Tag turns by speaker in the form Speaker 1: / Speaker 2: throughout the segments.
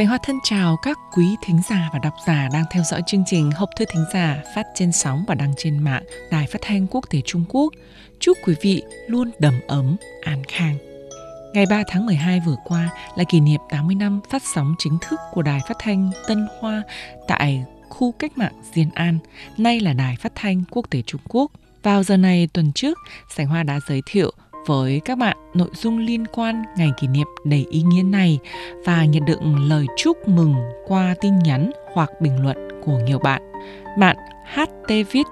Speaker 1: Sánh Hoa thân chào các quý thính giả và độc giả đang theo dõi chương trình Hộp thư thính giả phát trên sóng và đăng trên mạng Đài Phát thanh Quốc tế Trung Quốc. Chúc quý vị luôn đầm ấm, an khang. Ngày 3 tháng 12 vừa qua là kỷ niệm 80 năm phát sóng chính thức của Đài Phát thanh Tân Hoa tại khu cách mạng Diên An, nay là Đài Phát thanh Quốc tế Trung Quốc. Vào giờ này tuần trước, Sánh Hoa đã giới thiệu với các bạn nội dung liên quan ngày kỷ niệm đầy ý nghĩa này và nhận được lời chúc mừng qua tin nhắn hoặc bình luận của nhiều bạn. Bạn HT viết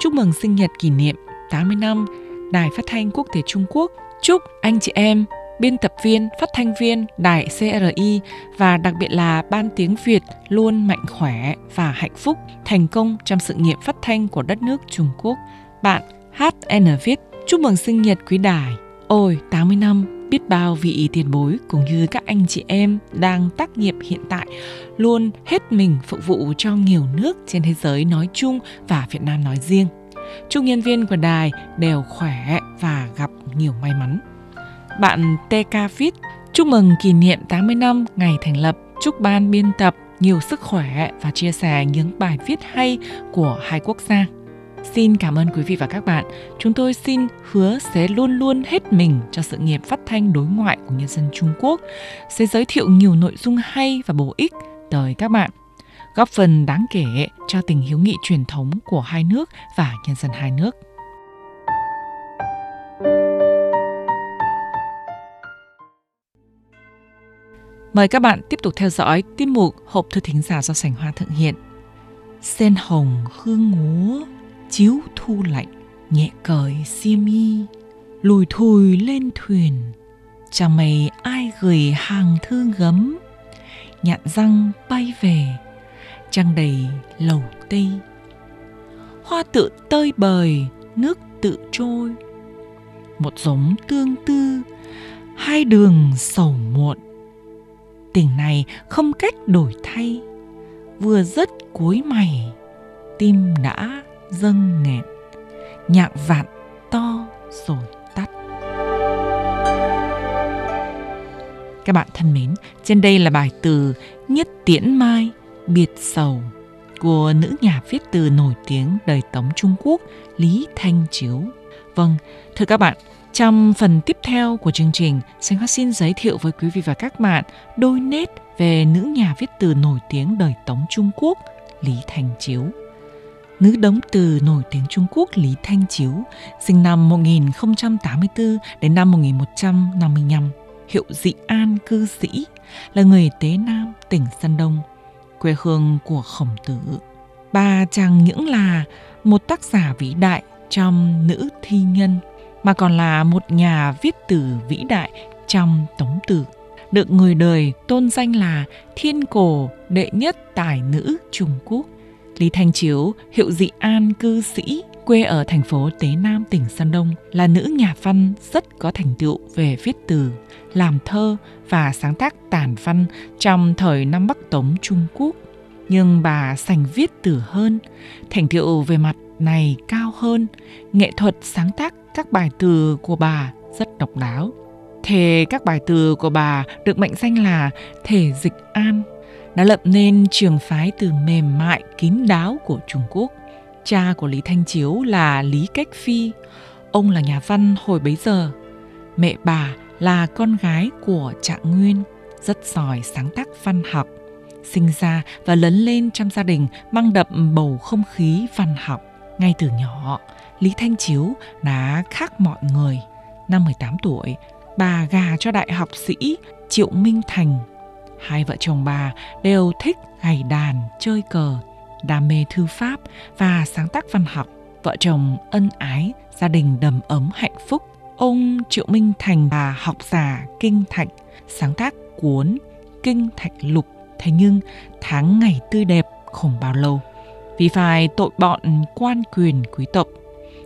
Speaker 1: Chúc mừng sinh nhật kỷ niệm 80 năm Đài Phát thanh Quốc tế Trung Quốc. Chúc anh chị em, biên tập viên, phát thanh viên Đài CRI và đặc biệt là Ban tiếng Việt luôn mạnh khỏe và hạnh phúc, thành công trong sự nghiệp phát thanh của đất nước Trung Quốc. Bạn HN viết Chúc mừng sinh nhật quý đài. Ôi, 80 năm, biết bao vị tiền bối cũng như các anh chị em đang tác nghiệp hiện tại luôn hết mình phục vụ cho nhiều nước trên thế giới nói chung và Việt Nam nói riêng. Chúc nhân viên của đài đều khỏe và gặp nhiều may mắn. Bạn TK Fit chúc mừng kỷ niệm 80 năm ngày thành lập, chúc ban biên tập nhiều sức khỏe và chia sẻ những bài viết hay của hai quốc gia. Xin cảm ơn quý vị và các bạn. Chúng tôi xin hứa sẽ luôn luôn hết mình cho sự nghiệp phát thanh đối ngoại của nhân dân Trung Quốc, sẽ giới thiệu nhiều nội dung hay và bổ ích tới các bạn, góp phần đáng kể cho tình hiếu nghị truyền thống của hai nước và nhân dân hai nước. Mời các bạn tiếp tục theo dõi tiết mục Hộp thư thính giả do Sảnh Hoa thực hiện. Sen hồng hương ngúa chiếu thu lạnh, nhẹ cởi xiêm y, lùi thùi lên thuyền. Chẳng mày ai gửi hàng thư gấm, nhạn răng bay về, trăng đầy lầu tây. Hoa tự tơi bời, nước tự trôi. Một giống tương tư, hai đường sầu muộn. Tình này không cách đổi thay, vừa rất cuối mày, tim đã dâng nghẹn nhạc vạn to rồi tắt. Các bạn thân mến trên đây là bài từ nhất tiễn mai biệt sầu của nữ nhà viết từ nổi tiếng đời tống trung quốc lý thanh chiếu. Vâng thưa các bạn trong phần tiếp theo của chương trình, xin Hoa xin giới thiệu với quý vị và các bạn đôi nét về nữ nhà viết từ nổi tiếng đời Tống Trung Quốc, Lý Thanh Chiếu nữ đống từ nổi tiếng Trung Quốc Lý Thanh Chiếu, sinh năm 1084 đến năm 1155, hiệu Dị An cư sĩ, là người Tế Nam, tỉnh Sơn Đông, quê hương của Khổng Tử. Bà chẳng những là một tác giả vĩ đại trong nữ thi nhân, mà còn là một nhà viết từ vĩ đại trong tống tử được người đời tôn danh là thiên cổ đệ nhất tài nữ Trung Quốc. Lý Thanh Chiếu, hiệu dị an cư sĩ, quê ở thành phố Tế Nam, tỉnh Sơn Đông, là nữ nhà văn rất có thành tựu về viết từ, làm thơ và sáng tác tản văn trong thời Nam Bắc Tống Trung Quốc. Nhưng bà sành viết từ hơn, thành tựu về mặt này cao hơn, nghệ thuật sáng tác các bài từ của bà rất độc đáo. Thể các bài từ của bà được mệnh danh là thể dịch an đã lập nên trường phái từ mềm mại kín đáo của Trung Quốc. Cha của Lý Thanh Chiếu là Lý Cách Phi, ông là nhà văn hồi bấy giờ. Mẹ bà là con gái của Trạng Nguyên, rất giỏi sáng tác văn học. Sinh ra và lớn lên trong gia đình mang đậm bầu không khí văn học. Ngay từ nhỏ, Lý Thanh Chiếu đã khác mọi người. Năm 18 tuổi, bà gà cho đại học sĩ Triệu Minh Thành hai vợ chồng bà đều thích gảy đàn, chơi cờ, đam mê thư pháp và sáng tác văn học. Vợ chồng ân ái, gia đình đầm ấm hạnh phúc. Ông Triệu Minh Thành là học giả Kinh Thạch, sáng tác cuốn Kinh Thạch Lục. Thế nhưng tháng ngày tươi đẹp không bao lâu vì phải tội bọn quan quyền quý tộc.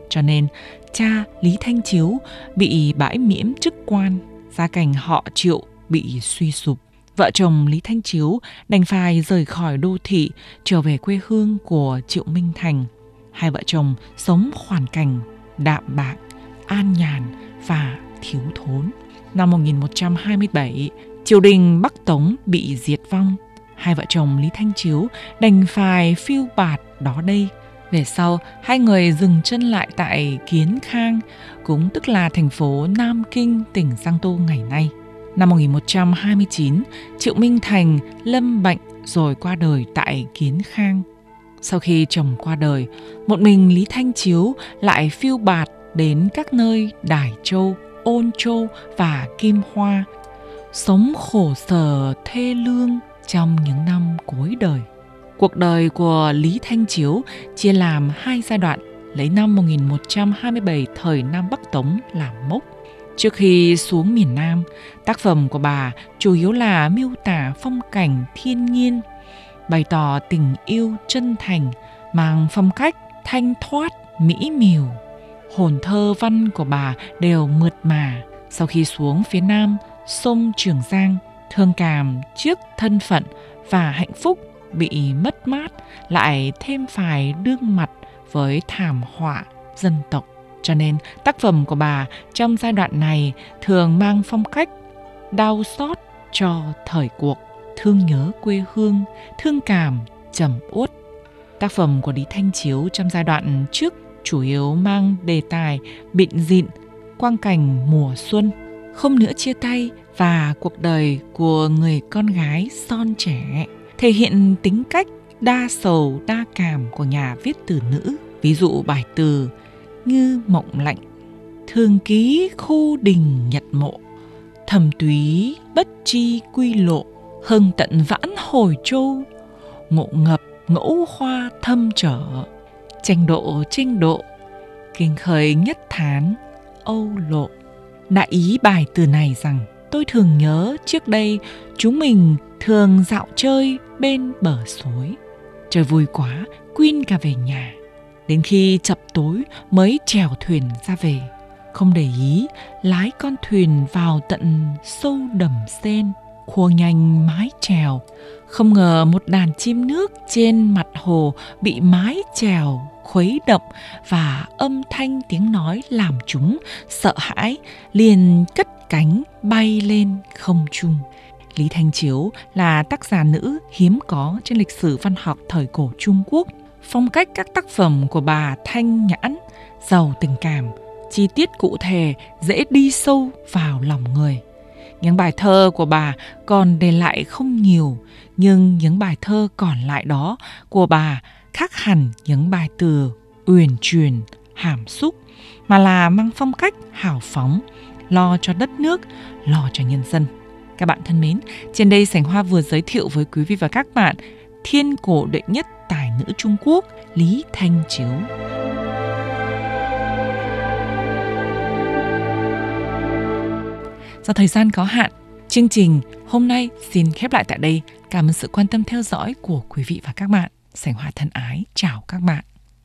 Speaker 1: Cho nên cha Lý Thanh Chiếu bị bãi miễn chức quan, gia cảnh họ Triệu bị suy sụp. Vợ chồng Lý Thanh Chiếu đành phải rời khỏi đô thị trở về quê hương của Triệu Minh Thành. Hai vợ chồng sống hoàn cảnh đạm bạc, an nhàn và thiếu thốn. Năm 1127, triều đình Bắc Tống bị diệt vong. Hai vợ chồng Lý Thanh Chiếu đành phải phiêu bạt đó đây. Về sau, hai người dừng chân lại tại Kiến Khang, cũng tức là thành phố Nam Kinh, tỉnh Giang Tô ngày nay. Năm 1129, Triệu Minh Thành lâm bệnh rồi qua đời tại Kiến Khang. Sau khi chồng qua đời, một mình Lý Thanh Chiếu lại phiêu bạt đến các nơi Đài Châu, Ôn Châu và Kim Hoa, sống khổ sở thê lương trong những năm cuối đời. Cuộc đời của Lý Thanh Chiếu chia làm hai giai đoạn lấy năm 1127 thời Nam Bắc Tống làm mốc. Trước khi xuống miền Nam, tác phẩm của bà chủ yếu là miêu tả phong cảnh thiên nhiên, bày tỏ tình yêu chân thành, mang phong cách thanh thoát, mỹ miều. Hồn thơ văn của bà đều mượt mà. Sau khi xuống phía Nam, sông Trường Giang, thương cảm trước thân phận và hạnh phúc bị mất mát lại thêm phải đương mặt với thảm họa dân tộc. Cho nên tác phẩm của bà trong giai đoạn này thường mang phong cách đau xót cho thời cuộc, thương nhớ quê hương, thương cảm, trầm uất. Tác phẩm của Lý Thanh Chiếu trong giai đoạn trước chủ yếu mang đề tài bịn dịn, quang cảnh mùa xuân, không nữa chia tay và cuộc đời của người con gái son trẻ, thể hiện tính cách đa sầu đa cảm của nhà viết từ nữ. Ví dụ bài từ như mộng lạnh, Thường ký khu đình nhật mộ, Thầm túy bất chi quy lộ, Hưng tận vãn hồi châu, Ngộ ngập ngẫu hoa thâm trở, Tranh độ tranh độ, Kinh khởi nhất thán, âu lộ. Đại ý bài từ này rằng tôi thường nhớ trước đây chúng mình thường dạo chơi bên bờ suối. Trời vui quá, Quyên cả về nhà. Đến khi chập tối mới chèo thuyền ra về. Không để ý, lái con thuyền vào tận sâu đầm sen, khua nhanh mái chèo. Không ngờ một đàn chim nước trên mặt hồ bị mái chèo khuấy động và âm thanh tiếng nói làm chúng sợ hãi liền cất cánh bay lên không trung. Lý Thanh Chiếu là tác giả nữ hiếm có trên lịch sử văn học thời cổ Trung Quốc. Phong cách các tác phẩm của bà thanh nhãn, giàu tình cảm, chi tiết cụ thể, dễ đi sâu vào lòng người. Những bài thơ của bà còn để lại không nhiều, nhưng những bài thơ còn lại đó của bà khác hẳn những bài từ uyển chuyển, hàm xúc, mà là mang phong cách hào phóng, lo cho đất nước, lo cho nhân dân. Các bạn thân mến, trên đây Sảnh Hoa vừa giới thiệu với quý vị và các bạn thiên cổ đệ nhất nữ Trung Quốc Lý Thanh Chiếu. Do thời gian có hạn, chương trình hôm nay xin khép lại tại đây. Cảm ơn sự quan tâm theo dõi của quý vị và các bạn. Sảnh hòa thân ái chào các bạn.